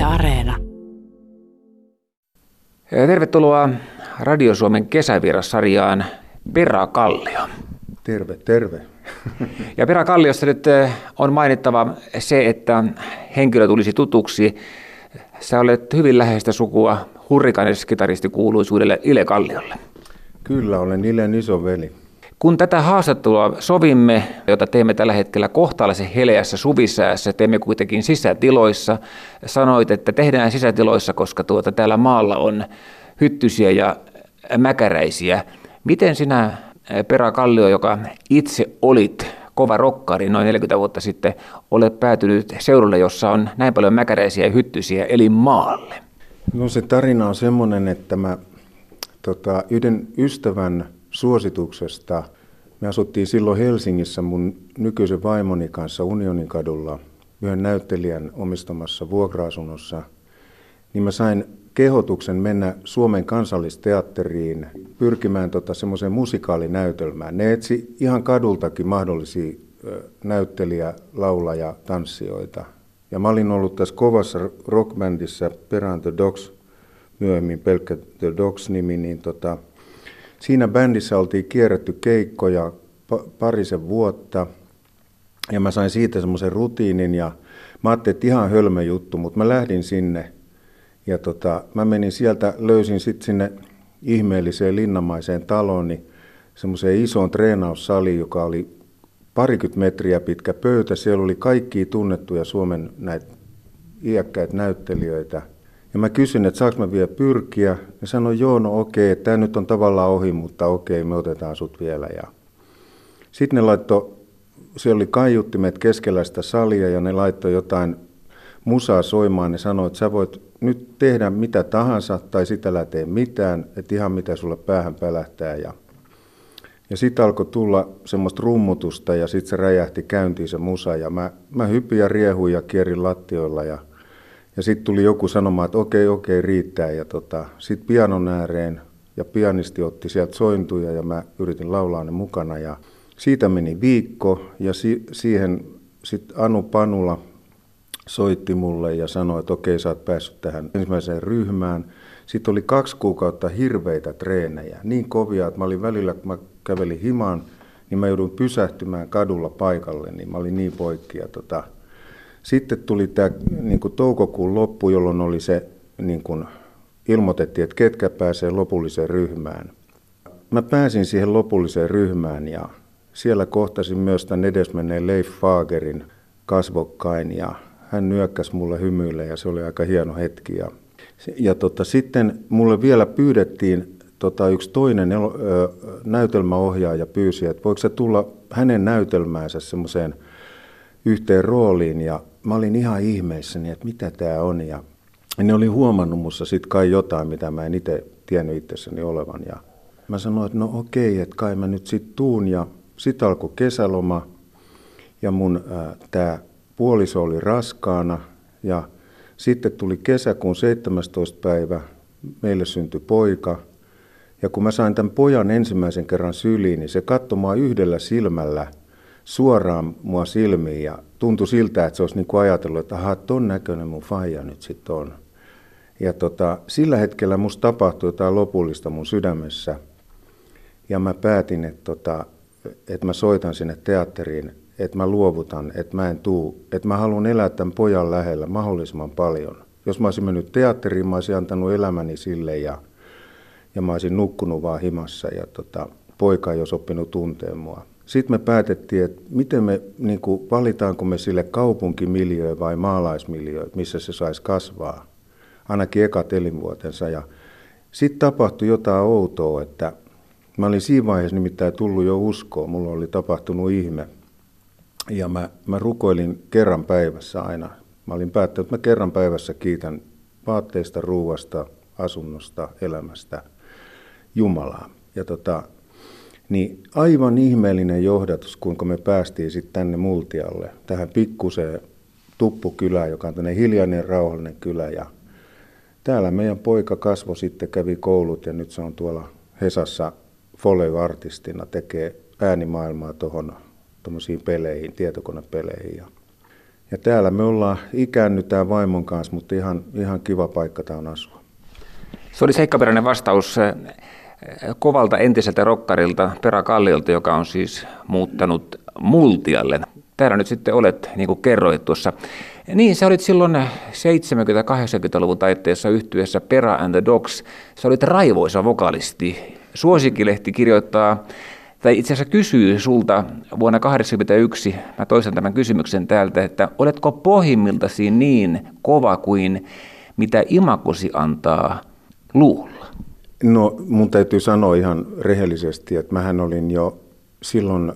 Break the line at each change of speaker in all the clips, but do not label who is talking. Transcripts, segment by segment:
Yle Areena.
Tervetuloa Radio Suomen kesävierassarjaan Pera Kallio.
Terve, terve.
Ja Pera Kalliossa nyt eh, on mainittava se, että henkilö tulisi tutuksi. Sä olet hyvin läheistä sukua hurrikaaniskitaristi kuuluisuudelle Ile Kalliolle.
Kyllä, olen Ilen isoveli.
Kun tätä haastattelua sovimme, jota teemme tällä hetkellä kohtalaisen heleässä suvisäässä, teemme kuitenkin sisätiloissa. Sanoit, että tehdään sisätiloissa, koska tuota, täällä maalla on hyttysiä ja mäkäräisiä. Miten sinä, Pera Kallio, joka itse olit kova rokkari noin 40 vuotta sitten, olet päätynyt seudulle, jossa on näin paljon mäkäräisiä ja hyttysiä, eli maalle?
No se tarina on semmoinen, että mä tota, yhden ystävän suosituksesta. Me asuttiin silloin Helsingissä mun nykyisen vaimoni kanssa Unionin kadulla yhden näyttelijän omistamassa vuokra-asunnossa. Niin mä sain kehotuksen mennä Suomen kansallisteatteriin pyrkimään tota semmoiseen musikaalinäytelmään. Ne etsi ihan kadultakin mahdollisia näyttelijä, laulaja, tanssijoita. Ja mä olin ollut tässä kovassa rockbändissä Perään The Dogs, myöhemmin pelkkä The Dogs-nimi, niin tota, Siinä bändissä oltiin kierretty keikkoja parisen vuotta. Ja mä sain siitä semmoisen rutiinin ja mä ajattelin, että ihan hölmö juttu, mutta mä lähdin sinne. Ja tota, mä menin sieltä, löysin sitten sinne ihmeelliseen linnamaiseen taloon, niin semmoiseen isoon treenaussaliin, joka oli parikymmentä metriä pitkä pöytä. Siellä oli kaikki tunnettuja Suomen näitä iäkkäitä näyttelijöitä – ja mä kysyin, että saanko mä vielä pyrkiä. Ja sanoin, joo, no okei, tämä nyt on tavallaan ohi, mutta okei, me otetaan sut vielä. Ja sitten ne laittoi, siellä oli kaiuttimet keskellä sitä salia ja ne laittoi jotain musaa soimaan. Ne sanoi, että sä voit nyt tehdä mitä tahansa tai sitä älä tee mitään, että ihan mitä sulle päähän pälähtää. Ja, ja sitten alkoi tulla semmoista rummutusta ja sitten se räjähti käyntiin se musa. Ja mä, mä hypin ja riehuin ja kierin lattioilla ja ja sitten tuli joku sanomaan, että okei, okei, riittää. Ja tota, sitten pianon ääreen ja pianisti otti sieltä sointuja ja mä yritin laulaa ne mukana. Ja siitä meni viikko ja si- siihen sitten Anu Panula soitti mulle ja sanoi, että okei, sä oot päässyt tähän ensimmäiseen ryhmään. Sitten oli kaksi kuukautta hirveitä treenejä, niin kovia, että mä olin välillä, kun mä kävelin himaan, niin mä joudun pysähtymään kadulla paikalle, niin mä olin niin poikki. Ja tota, sitten tuli tämä niin kuin toukokuun loppu, jolloin oli se, niin kuin ilmoitettiin, että ketkä pääsee lopulliseen ryhmään. Mä pääsin siihen lopulliseen ryhmään ja siellä kohtasin myös tämän edesmenneen Leif Fagerin kasvokkain ja hän nyökkäsi mulle hymyille ja se oli aika hieno hetki. Ja, ja tota, sitten mulle vielä pyydettiin tota, yksi toinen ö, näytelmäohjaaja pyysi, että voiko se tulla hänen näytelmäänsä semmoiseen yhteen rooliin ja mä olin ihan ihmeissäni, että mitä tämä on. Ja ne oli huomannut musta sit kai jotain, mitä mä en itse tiennyt itsessäni olevan. Ja mä sanoin, että no okei, että kai mä nyt sit tuun. Ja sitten alkoi kesäloma ja mun tämä puoliso oli raskaana. Ja sitten tuli kesäkuun 17. päivä, meille syntyi poika. Ja kun mä sain tämän pojan ensimmäisen kerran syliin, niin se katsoi yhdellä silmällä – suoraan mua silmiin ja tuntui siltä, että se olisi niin kuin ajatellut, että ahaa, ton näköinen mun faija nyt sitten on. Ja tota, sillä hetkellä musta tapahtui jotain lopullista mun sydämessä. Ja mä päätin, että, tota, että mä soitan sinne teatteriin, että mä luovutan, että mä en tuu, että mä haluan elää tämän pojan lähellä mahdollisimman paljon. Jos mä olisin mennyt teatteriin, mä olisin antanut elämäni sille ja, ja mä olisin nukkunut vaan himassa ja tota, poika ei olisi oppinut tunteen mua. Sitten me päätettiin, että miten me, niin kuin, valitaanko me sille kaupunkimiljöö vai maalaismiljöö, missä se saisi kasvaa, ainakin ekat elinvuotensa. Ja sitten tapahtui jotain outoa, että mä olin siinä vaiheessa nimittäin tullut jo uskoa, mulla oli tapahtunut ihme. Ja mä, mä rukoilin kerran päivässä aina. Mä olin päättänyt, että mä kerran päivässä kiitän vaatteista, ruuasta, asunnosta, elämästä Jumalaa. Ja tota, niin aivan ihmeellinen johdatus, kuinka me päästiin sitten tänne Multialle, tähän pikkuseen tuppukylään, joka on tämmöinen hiljainen, rauhallinen kylä. Ja täällä meidän poika kasvoi sitten, kävi koulut ja nyt se on tuolla Hesassa foley-artistina, tekee äänimaailmaa tuohon tuommoisiin peleihin, tietokonepeleihin. Ja, Ja täällä me ollaan ikäännytään vaimon kanssa, mutta ihan, ihan kiva paikka tämä on asua.
Se oli seikkaperäinen vastaus kovalta entiseltä rokkarilta Pera Kalliolta, joka on siis muuttanut Multialle. Täällä nyt sitten olet, niin kuin kerroit tuossa. Niin, sä olit silloin 70-80-luvun taitteessa yhtyessä Pera and the Dogs. Sä olit raivoisa vokalisti. Suosikkilehti kirjoittaa, tai itse asiassa kysyy sulta vuonna 1981, mä toistan tämän kysymyksen täältä, että oletko pohjimmiltasi niin kova kuin mitä imakosi antaa luulla?
No mun täytyy sanoa ihan rehellisesti, että mähän olin jo silloin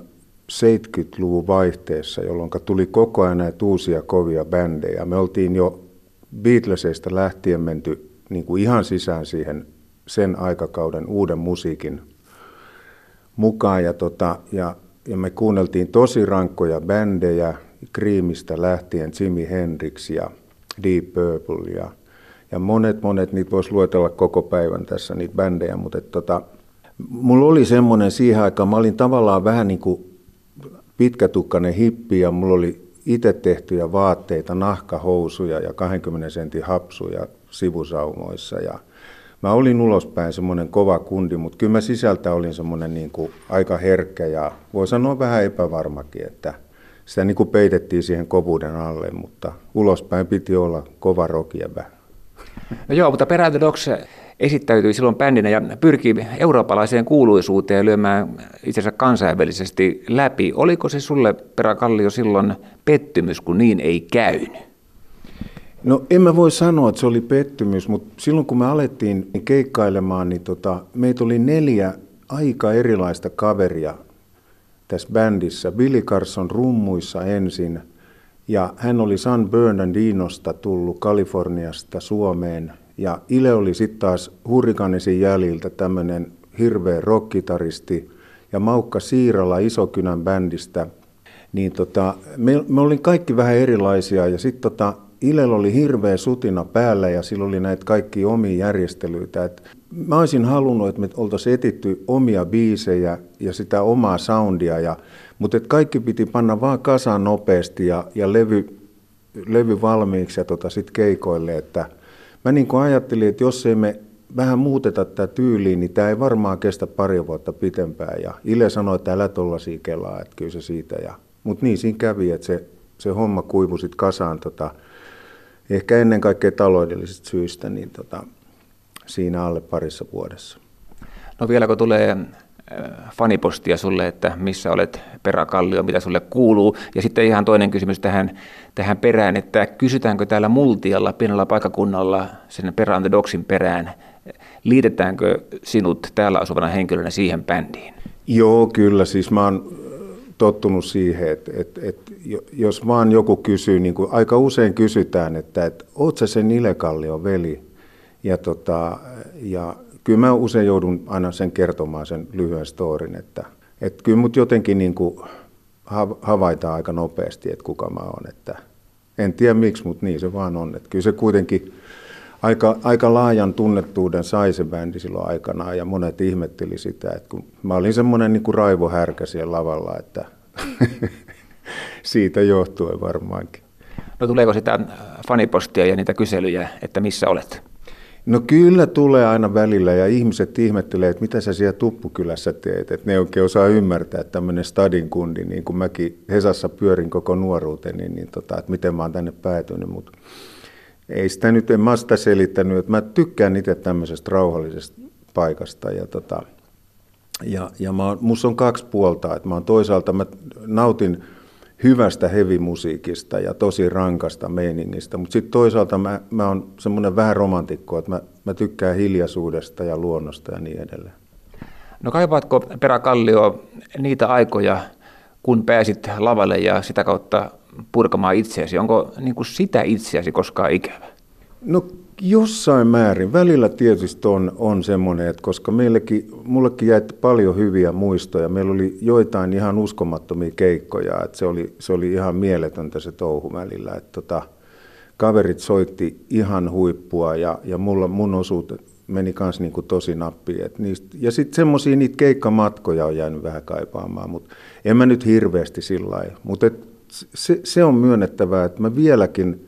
70-luvun vaihteessa, jolloin tuli koko ajan näitä uusia kovia bändejä. Me oltiin jo Beatlesista lähtien menty niin kuin ihan sisään siihen sen aikakauden uuden musiikin mukaan. Ja, tota, ja, ja me kuunneltiin tosi rankkoja bändejä, Creamista lähtien Jimi Hendrix ja Deep Purple ja, ja monet, monet, niitä voisi luetella koko päivän tässä, niitä bändejä, mutta et, tota, mulla oli semmoinen siihen aikaan, mä olin tavallaan vähän niin kuin pitkätukkainen hippi ja mulla oli itse tehtyjä vaatteita, nahkahousuja ja 20 sentin hapsuja sivusaumoissa ja mä olin ulospäin semmoinen kova kundi, mutta kyllä mä sisältä olin semmoinen niin kuin aika herkkä ja voi sanoa vähän epävarmakin, että sitä niin kuin peitettiin siihen kovuuden alle, mutta ulospäin piti olla kova rokievä.
No joo, mutta Peräytä Dogs esittäytyi silloin bändinä ja pyrki eurooppalaiseen kuuluisuuteen lyömään itse asiassa kansainvälisesti läpi. Oliko se sulle, Perä Kallio, silloin pettymys, kun niin ei käynyt?
No en mä voi sanoa, että se oli pettymys, mutta silloin kun me alettiin keikkailemaan, niin tota, meitä oli neljä aika erilaista kaveria tässä bändissä. Billy Carson rummuissa ensin, ja hän oli San Bernardinosta tullut Kaliforniasta Suomeen ja Ile oli sitten taas Hurrikanesin jäljiltä tämmöinen hirveä rockitaristi ja Maukka Siirala Isokynän bändistä. Niin tota, me, me olin kaikki vähän erilaisia ja sitten tota, Ilellä oli hirveä sutina päällä ja sillä oli näitä kaikki omia järjestelyitä. Et mä olisin halunnut, että me oltaisiin etitty omia biisejä ja sitä omaa soundia, ja, mutta et kaikki piti panna vaan kasaan nopeasti ja, ja levy, levy valmiiksi ja tota sit keikoille, että – mä niin kuin ajattelin, että jos ei me vähän muuteta tätä tyyliä, niin tämä ei varmaan kestä pari vuotta pitempään. Ja Ile sanoi, että älä tollasia kelaa, että kyllä se siitä. Ja, mutta niin siinä kävi, että se, se homma kuivui sitten kasaan tota, ehkä ennen kaikkea taloudellisista syistä niin tota, siinä alle parissa vuodessa.
No vielä kun tulee fanipostia sulle, että missä olet peräkallio, mitä sulle kuuluu. Ja sitten ihan toinen kysymys tähän, tähän perään, että kysytäänkö täällä Multialla, pienellä paikakunnalla, sen perään the Dogsin perään, liitetäänkö sinut täällä asuvana henkilönä siihen bändiin?
Joo, kyllä. Siis mä oon tottunut siihen, että, että, että jos vaan joku kysyy, niin kuin aika usein kysytään, että, että oot sä sen Ilekallio veli? Ja, tota, ja kyllä mä usein joudun aina sen kertomaan sen lyhyen storin, että, että kyllä mut jotenkin niin kuin havaitaan aika nopeasti, että kuka mä oon. Että en tiedä miksi, mutta niin se vaan on. Että kyllä se kuitenkin aika, aika laajan tunnettuuden sai se bändi silloin aikanaan ja monet ihmetteli sitä, että kun mä olin semmoinen niin kuin raivohärkä siellä lavalla, että siitä johtuen varmaankin.
No tuleeko sitä fanipostia ja niitä kyselyjä, että missä olet?
No kyllä tulee aina välillä ja ihmiset ihmettelee, että mitä sä siellä Tuppukylässä teet. Että ne oikein osaa ymmärtää, että tämmöinen stadin kundi, niin kuin mäkin Hesassa pyörin koko nuoruuteni, niin, niin tota, että miten mä oon tänne päätynyt. Mutta ei sitä nyt, en mä sitä selittänyt, että mä tykkään itse tämmöisestä rauhallisesta paikasta. Ja, tota, ja, ja mä oon, musta on kaksi puolta, että mä oon toisaalta, mä nautin hyvästä hevimusiikista ja tosi rankasta meiningistä, mutta sitten toisaalta mä, mä oon semmoinen vähän romantikko, että mä, mä tykkään hiljaisuudesta ja luonnosta ja niin edelleen.
No kaipaatko Peräkallio niitä aikoja, kun pääsit lavalle ja sitä kautta purkamaan itseäsi? Onko niin kuin sitä itseäsi koskaan ikävä?
No Jossain määrin. Välillä tietysti on, on semmoinen, että koska meillekin, mullekin jäi paljon hyviä muistoja. Meillä oli joitain ihan uskomattomia keikkoja, että se oli, se oli ihan mieletöntä se touhu välillä. Että tota, kaverit soitti ihan huippua ja, ja mulla, mun osuut meni myös niin kuin tosi nappiin. Niistä, ja sitten semmoisia niitä keikkamatkoja on jäänyt vähän kaipaamaan, mutta en mä nyt hirveästi sillä lailla. Mutta se, se on myönnettävää, että mä vieläkin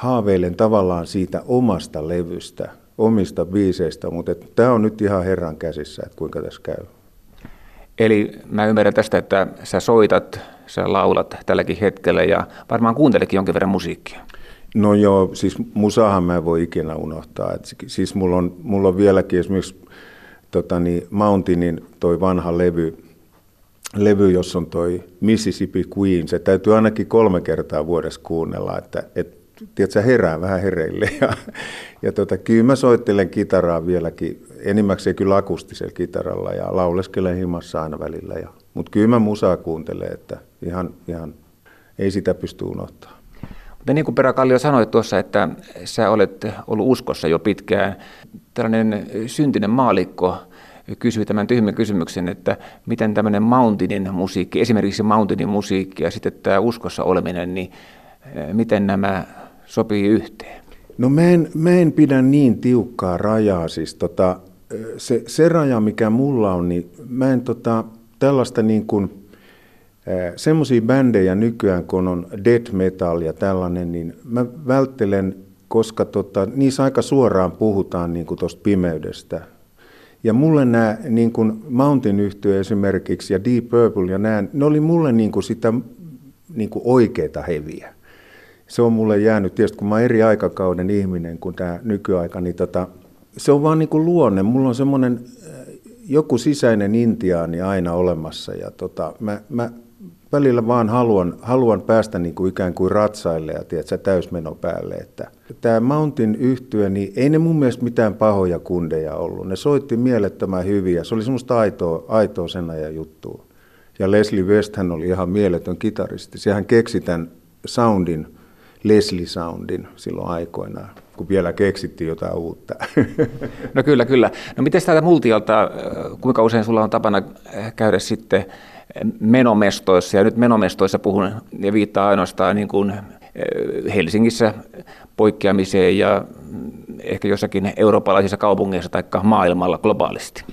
haaveilen tavallaan siitä omasta levystä, omista biiseistä, mutta tämä on nyt ihan Herran käsissä, että kuinka tässä käy.
Eli mä ymmärrän tästä, että sä soitat, sä laulat tälläkin hetkellä ja varmaan kuuntelekin jonkin verran musiikkia.
No joo, siis musahan mä en voi ikinä unohtaa. Et siis mulla on, mulla on vieläkin esimerkiksi tota niin, Mountainin toi vanha levy, levy, jossa on toi Mississippi Queen. Se täytyy ainakin kolme kertaa vuodessa kuunnella, että et, tiedätkö, herää vähän hereille. Ja, ja tota, kyllä mä soittelen kitaraa vieläkin, enimmäkseen kyllä akustisella kitaralla ja lauleskelen himassa aina välillä. Ja, mutta kyllä mä musaa kuuntelen, että ihan, ihan ei sitä pysty unohtamaan.
Mutta niin kuin Peräkallio sanoi tuossa, että sä olet ollut uskossa jo pitkään. Tällainen syntinen maalikko kysyi tämän tyhmän kysymyksen, että miten tämmöinen Mountainin musiikki, esimerkiksi Mountainin musiikki ja sitten tämä uskossa oleminen, niin eh, miten nämä sopii yhteen?
No mä en, mä en pidä niin tiukkaa rajaa. Siis tota, se, se raja, mikä mulla on, niin mä en tota, tällaista niin kuin Semmoisia bändejä nykyään, kun on death metal ja tällainen, niin mä välttelen, koska tota, niissä aika suoraan puhutaan niin tuosta pimeydestä. Ja mulle nämä niin kuin Mountain yhtyö esimerkiksi ja Deep Purple ja nämä, ne oli mulle niin kuin sitä niin kuin oikeita heviä. Se on mulle jäänyt, tietysti kun mä oon eri aikakauden ihminen kuin tämä nykyaika, niin tota, se on vaan niin kuin luonne. Mulla on semmoinen joku sisäinen intiaani aina olemassa ja tota, mä, mä välillä vaan haluan, haluan päästä niin kuin ikään kuin ratsaille ja tiedätkö, täysmeno päälle. Että tämä Mountain yhtyö, niin ei ne mun mielestä mitään pahoja kundeja ollut. Ne soitti mielettömän hyviä. Se oli semmoista aitoa, aitoa sen ajan juttua. Ja Leslie West hän oli ihan mieletön kitaristi. Sehän keksi tämän soundin, Leslie Soundin silloin aikoinaan, kun vielä keksittiin jotain uutta.
No kyllä, kyllä. No miten täältä Multialta, kuinka usein sulla on tapana käydä sitten menomestoissa, ja nyt menomestoissa puhun ja viittaa ainoastaan niin kuin eh, Helsingissä poikkeamiseen ja ehkä jossakin eurooppalaisissa kaupungeissa tai maailmalla globaalisti?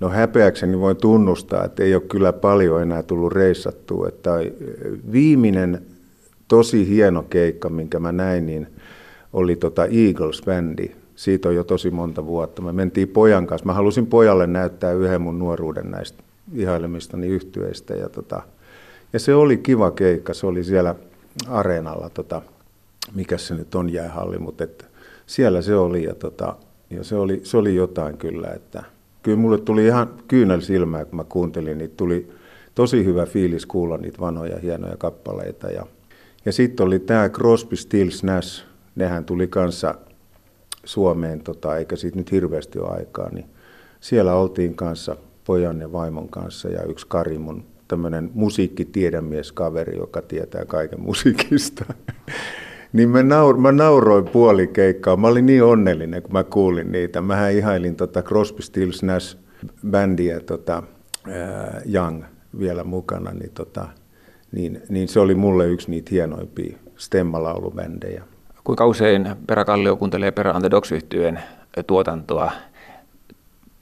No häpeäkseni voin tunnustaa, että ei ole kyllä paljon enää tullut reissattua. Että viimeinen tosi hieno keikka, minkä mä näin, niin oli tota Eagles-bändi. Siitä on jo tosi monta vuotta. Me mentiin pojan kanssa. Mä halusin pojalle näyttää yhden mun nuoruuden näistä ihailemistani yhtyeistä. Ja, tota, ja se oli kiva keikka, se oli siellä areenalla, tota, mikä se nyt on jäähalli, mutta että siellä se oli ja, tota, ja se, oli, se oli jotain kyllä, että kyllä mulle tuli ihan kyynel silmää, kun mä kuuntelin, niin tuli tosi hyvä fiilis kuulla niitä vanhoja hienoja kappaleita. Ja, ja sitten oli tämä Crosby, Stills, Nash, nehän tuli kanssa Suomeen, tota, eikä siitä nyt hirveästi ole aikaa, niin siellä oltiin kanssa pojan ja vaimon kanssa ja yksi Kari, mun tämmöinen musiikkitiedemieskaveri, joka tietää kaiken musiikista. niin mä, naur, mä nauroin puoli keikkaa. Mä olin niin onnellinen, kun mä kuulin niitä. Mähän ihailin tota Crosby, Stills, Nash bändiä tota, ää, Young vielä mukana, niin, tota, niin, niin se oli mulle yksi niitä hienoimpia stemmalaulubändejä.
Kuinka usein Peräkallio kuuntelee Perä Dogs tuotantoa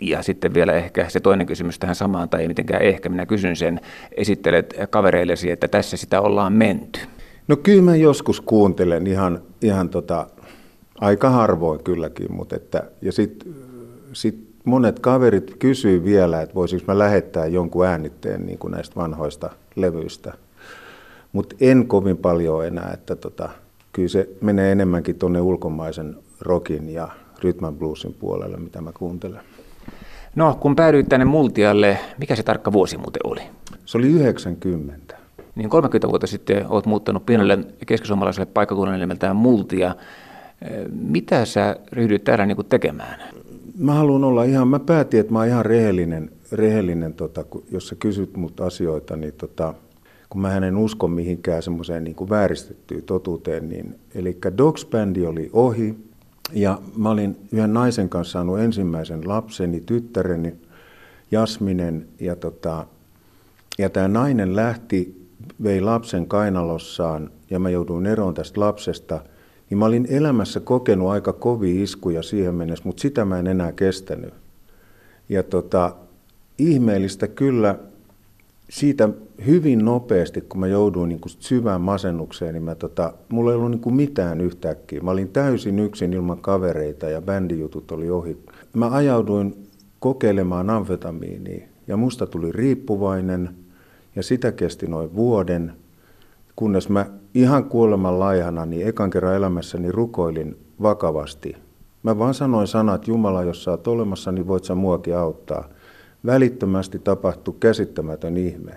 ja sitten vielä ehkä se toinen kysymys tähän samaan, tai ei mitenkään ehkä, minä kysyn sen, esittelet kavereillesi, että tässä sitä ollaan menty.
No kyllä mä joskus kuuntelen ihan, ihan tota, aika harvoin kylläkin, mutta että, ja sitten sit monet kaverit kysyy vielä, että voisinko mä lähettää jonkun äänitteen niin kuin näistä vanhoista levyistä. Mutta en kovin paljon enää, että tota, kyllä se menee enemmänkin tuonne ulkomaisen rockin ja rhythm bluesin puolelle, mitä mä kuuntelen.
No, kun päädyit tänne Multialle, mikä se tarkka vuosi muuten oli?
Se oli 90.
Niin 30 vuotta sitten olet muuttanut pienelle keskisuomalaiselle paikkakunnalle nimeltään Multia. Mitä sä ryhdyit täällä niin tekemään?
Mä haluan olla ihan, mä päätin, että mä oon ihan rehellinen, rehellinen tota, jos sä kysyt mut asioita, niin tota, kun mä en usko mihinkään semmoiseen niin vääristettyyn totuuteen, niin eli Dogs Bandi oli ohi, ja mä olin yhden naisen kanssa saanut ensimmäisen lapseni, tyttäreni Jasminen. Ja, tota, ja tämä nainen lähti, vei lapsen kainalossaan ja mä jouduin eroon tästä lapsesta. Niin mä olin elämässä kokenut aika kovia iskuja siihen mennessä, mutta sitä mä en enää kestänyt. Ja tota, ihmeellistä kyllä siitä hyvin nopeasti, kun mä jouduin niin kuin syvään masennukseen, niin mä tota, mulla ei ollut niin kuin mitään yhtäkkiä. Mä olin täysin yksin ilman kavereita ja bändijutut oli ohi. Mä ajauduin kokeilemaan amfetamiinia ja musta tuli riippuvainen ja sitä kesti noin vuoden, kunnes mä ihan kuoleman laihana niin ekan kerran elämässäni rukoilin vakavasti. Mä vaan sanoin sanat, Jumala, jos sä oot olemassa, niin voit sä muakin auttaa – välittömästi tapahtui käsittämätön ihme.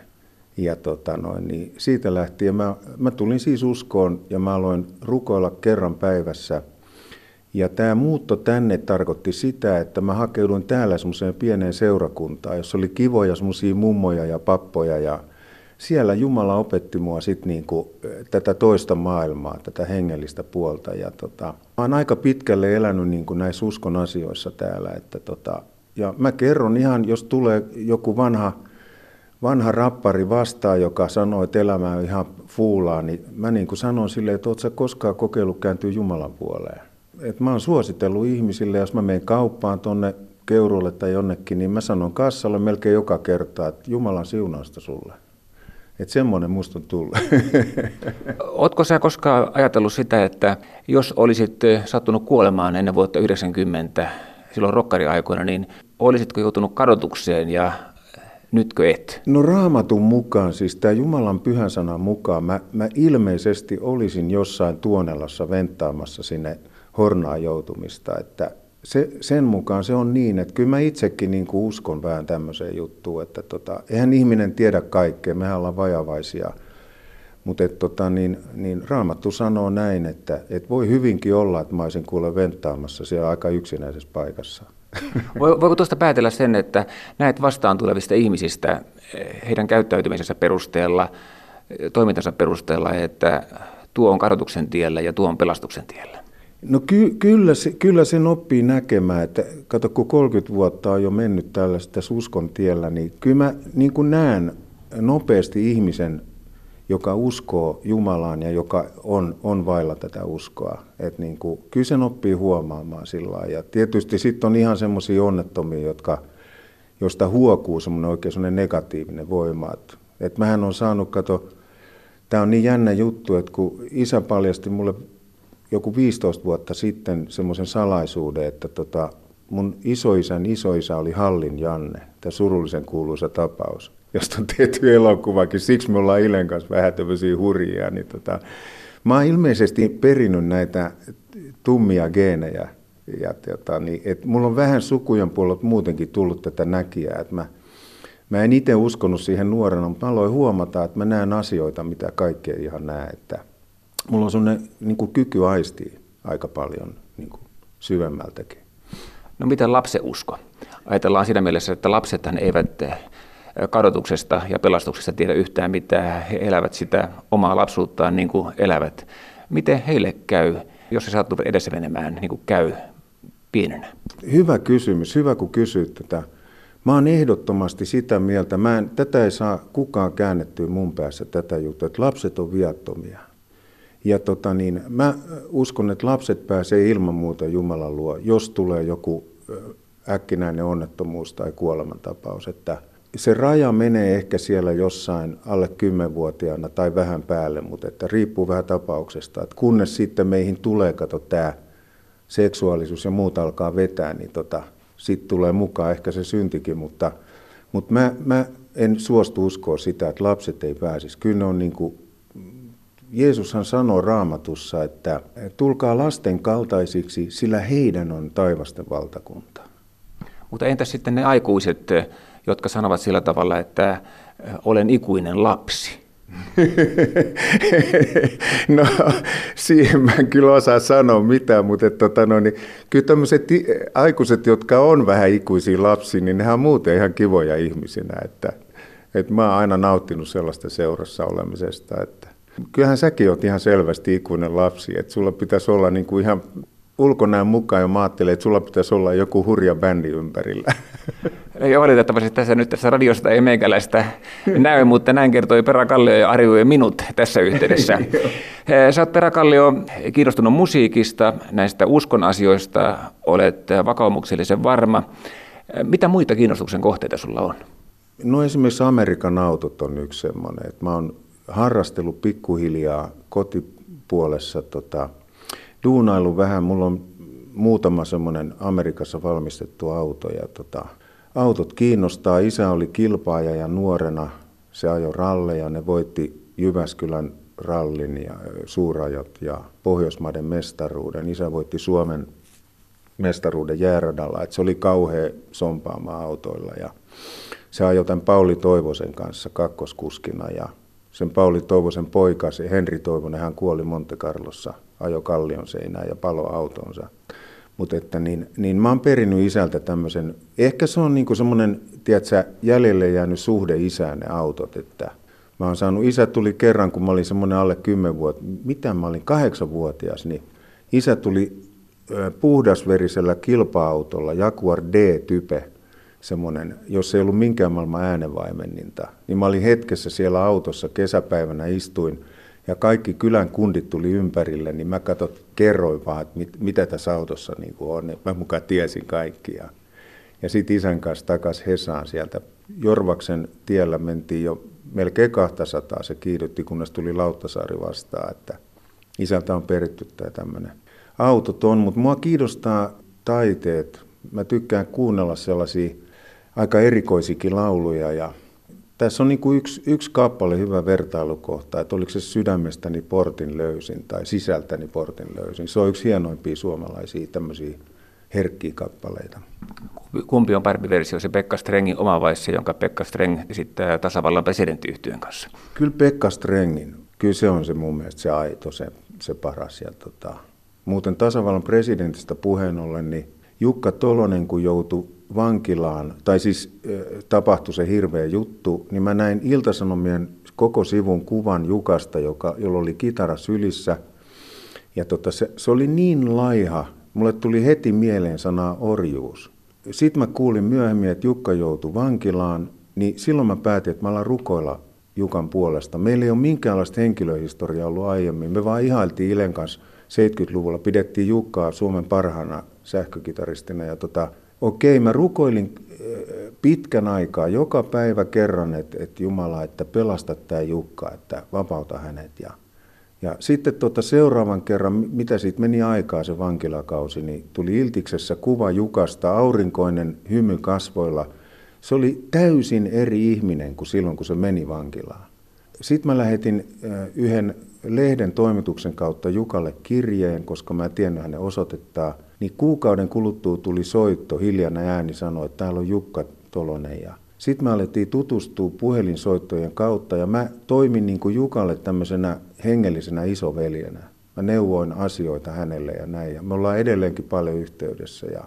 Ja tota noin, niin siitä lähtien mä, mä tulin siis uskoon ja mä aloin rukoilla kerran päivässä. Ja tämä muutto tänne tarkoitti sitä, että mä hakeuduin täällä semmoiseen pieneen seurakuntaan, jossa oli kivoja semmoisia mummoja ja pappoja ja siellä Jumala opetti mua sit niinku, tätä toista maailmaa, tätä hengellistä puolta. Ja tota, mä oon aika pitkälle elänyt niinku näissä uskon asioissa täällä, että tota, ja mä kerron ihan, jos tulee joku vanha, vanha rappari vastaan, joka sanoo, että elämä on ihan fuulaa, niin mä niin kuin sanon silleen, että oot sä koskaan kokeillut kääntyä Jumalan puoleen. Et mä oon suositellut ihmisille, jos mä menen kauppaan tonne Keurulle tai jonnekin, niin mä sanon kassalle melkein joka kerta, että Jumalan siunausta sulle. Että semmoinen musta on tullut.
Ootko sä koskaan ajatellut sitä, että jos olisit sattunut kuolemaan ennen vuotta 90, silloin rokkariaikoina, niin olisitko joutunut kadotukseen ja nytkö et?
No raamatun mukaan, siis tämä Jumalan pyhän sanan mukaan, mä, mä ilmeisesti olisin jossain tuonelassa venttaamassa sinne hornaan joutumista, että se, sen mukaan se on niin, että kyllä mä itsekin niin kuin uskon vähän tämmöiseen juttuun, että tota, eihän ihminen tiedä kaikkea, mehän ollaan vajavaisia. Mutta tota, niin, niin Raamattu sanoo näin, että et voi hyvinkin olla, että mä olisin kuule venttaamassa siellä aika yksinäisessä paikassa.
Voiko tuosta päätellä sen, että näet vastaan tulevista ihmisistä eh, heidän käyttäytymisensä perusteella, eh, toimintansa perusteella, että tuo on kadotuksen tiellä ja tuo on pelastuksen tiellä?
No ky- kyllä, se, kyllä sen oppii näkemään, että kato kun 30 vuotta on jo mennyt tällaista uskon tiellä, niin kyllä mä niin näen nopeasti ihmisen joka uskoo Jumalaan ja joka on, on vailla tätä uskoa. Et niin kuin, kyllä sen oppii huomaamaan sillä Ja tietysti sitten on ihan semmoisia onnettomia, jotka, josta huokuu semmoinen oikein semmoinen negatiivinen voima. Et, et mähän on saanut, kato, tämä on niin jännä juttu, että kun isä paljasti mulle joku 15 vuotta sitten semmoisen salaisuuden, että tota, mun isoisän isoisä oli Hallin Janne, tämä surullisen kuuluisa tapaus josta on tehty elokuvakin. Siksi me ollaan Ilen kanssa vähän tämmöisiä hurjia. Niin tota, mä oon ilmeisesti perinnyt näitä tummia geenejä. Ja tota, niin, et mulla on vähän sukujen puolelta muutenkin tullut tätä näkijää. Että mä, mä en itse uskonut siihen nuorena, mutta mä aloin huomata, että mä näen asioita, mitä kaikki ei ihan näe. Että mulla on sellainen niin kuin kyky aistia aika paljon niin kuin syvemmältäkin.
No miten lapsen usko? Ajatellaan siinä mielessä, että lapsethan eivät kadotuksesta ja pelastuksesta tiedä yhtään mitään. He elävät sitä omaa lapsuuttaan niin kuin elävät. Miten heille käy, jos he sattuvat edessä menemään, niin kuin käy pienenä?
Hyvä kysymys. Hyvä, kun kysyt tätä. Mä oon ehdottomasti sitä mieltä, mä en, tätä ei saa kukaan käännettyä mun päässä tätä juttua, että lapset on viattomia. Ja tota niin, mä uskon, että lapset pääsee ilman muuta Jumalan luo, jos tulee joku äkkinäinen onnettomuus tai kuolemantapaus. Että se raja menee ehkä siellä jossain alle 10-vuotiaana tai vähän päälle, mutta että riippuu vähän tapauksesta. Että kunnes sitten meihin tulee, kato tämä seksuaalisuus ja muut alkaa vetää, niin tota, sitten tulee mukaan ehkä se syntikin, mutta, mutta mä, mä en suostu uskoa sitä, että lapset ei pääsisi. Kyllä ne on niin kuin, Jeesushan sanoo raamatussa, että tulkaa lasten kaltaisiksi, sillä heidän on taivasten valtakunta.
Mutta entäs sitten ne aikuiset, jotka sanovat sillä tavalla, että olen ikuinen lapsi?
no, siihen mä en kyllä osaa sanoa mitään, mutta että, tota, no, niin, kyllä tämmöiset aikuiset, jotka on vähän ikuisia lapsia, niin nehän on muuten ihan kivoja ihmisinä. Että, että mä oon aina nauttinut sellaista seurassa olemisesta, että kyllähän säkin oot ihan selvästi ikuinen lapsi, että sulla pitäisi olla niin kuin ihan ulkonäön mukaan ja mä ajattelin, että sulla pitäisi olla joku hurja bändi ympärillä.
Ei valitettavasti tässä nyt tässä radiosta ei meikäläistä näy, mutta näin kertoi Pera Kallio ja arvioi minut tässä yhteydessä. Sä oot Pera Kallio kiinnostunut musiikista, näistä uskon asioista, olet vakaumuksellisen varma. Mitä muita kiinnostuksen kohteita sulla on?
No esimerkiksi Amerikan autot on yksi semmoinen, että mä oon harrastellut pikkuhiljaa kotipuolessa tota, duunailu vähän. Mulla on muutama semmoinen Amerikassa valmistettu auto ja tota, autot kiinnostaa. Isä oli kilpaaja ja nuorena se ajoi ralleja. Ne voitti Jyväskylän rallin ja suurajot ja Pohjoismaiden mestaruuden. Isä voitti Suomen mestaruuden jääradalla. Et se oli kauhea sompaama autoilla ja se ajoi tämän Pauli Toivosen kanssa kakkoskuskina ja sen Pauli Toivosen poika, se Henri Toivonen, hän kuoli Monte Carlossa, ajo kallion seinään ja palo autonsa. Mutta että niin, niin mä oon perinnyt isältä tämmöisen, ehkä se on niinku semmoinen, tiedätkö, jäljelle jäänyt suhde isään ne autot, että mä oon saanut, isä tuli kerran, kun mä olin semmoinen alle 10 vuotta, mitä mä olin, kahdeksanvuotias, niin isä tuli puhdasverisellä kilpa-autolla, Jaguar D-type, semmoinen, jos ei ollut minkään maailman äänenvaimenninta, niin mä olin hetkessä siellä autossa kesäpäivänä istuin ja kaikki kylän kundit tuli ympärille, niin mä katsot, kerroin vaan, että mit, mitä tässä autossa niin kuin on. Mä mukaan tiesin kaikki. Ja, ja sitten isän kanssa takaisin Hesaan sieltä. Jorvaksen tiellä mentiin jo melkein 200, se kiihdytti, kunnes tuli Lauttasaari vastaan, että isältä on peritty tämä tämmöinen. Autot on, mutta mua kiinnostaa taiteet. Mä tykkään kuunnella sellaisia aika erikoisikin lauluja ja tässä on niin kuin yksi, yksi kappale hyvä vertailukohta, että oliko se sydämestäni portin löysin tai sisältäni portin löysin. Se on yksi hienoimpia suomalaisia tämmöisiä herkkiä kappaleita.
Kumpi on parempi versio, se Pekka Strengin oma vai se, jonka Pekka Streng esittää tasavallan presidenttiyhtyön kanssa?
Kyllä Pekka Strengin, kyllä se on se mun mielestä se aito, se, se paras. Ja tota, muuten tasavallan presidentistä puheen ollen, niin Jukka Tolonen, kun joutui vankilaan, tai siis tapahtui se hirveä juttu, niin mä näin Iltasanomien koko sivun kuvan Jukasta, joka, jolla oli kitara sylissä. Ja tota, se, se oli niin laiha, mulle tuli heti mieleen sanaa orjuus. Sitten mä kuulin myöhemmin, että Jukka joutui vankilaan, niin silloin mä päätin, että mä alan rukoilla Jukan puolesta. Meillä ei ole minkäänlaista henkilöhistoriaa ollut aiemmin. Me vaan ihailtiin Ilen kanssa 70-luvulla, pidettiin Jukkaa Suomen parhaana sähkökitaristina ja tota, okei, mä rukoilin äh, pitkän aikaa, joka päivä kerran, että, että Jumala, että pelasta tämä Jukka, että vapauta hänet. Ja, ja sitten tota seuraavan kerran, mitä siitä meni aikaa se vankilakausi, niin tuli Iltiksessä kuva Jukasta, aurinkoinen hymy kasvoilla. Se oli täysin eri ihminen kuin silloin, kun se meni vankilaan. Sitten mä lähetin äh, yhden lehden toimituksen kautta Jukalle kirjeen, koska mä tiedän hänen osoitettaan – niin kuukauden kuluttua tuli soitto, hiljainen ääni sanoi, että täällä on Jukka Tolonen. Ja sitten me alettiin tutustua puhelinsoittojen kautta ja mä toimin niin kuin Jukalle tämmöisenä hengellisenä isoveljenä. Mä neuvoin asioita hänelle ja näin. Ja me ollaan edelleenkin paljon yhteydessä ja,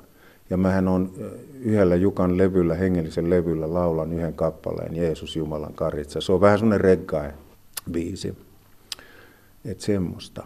ja mähän on yhdellä Jukan levyllä, hengellisen levyllä laulan yhden kappaleen Jeesus Jumalan karitsa. Se on vähän semmoinen reggae biisi. Että semmoista.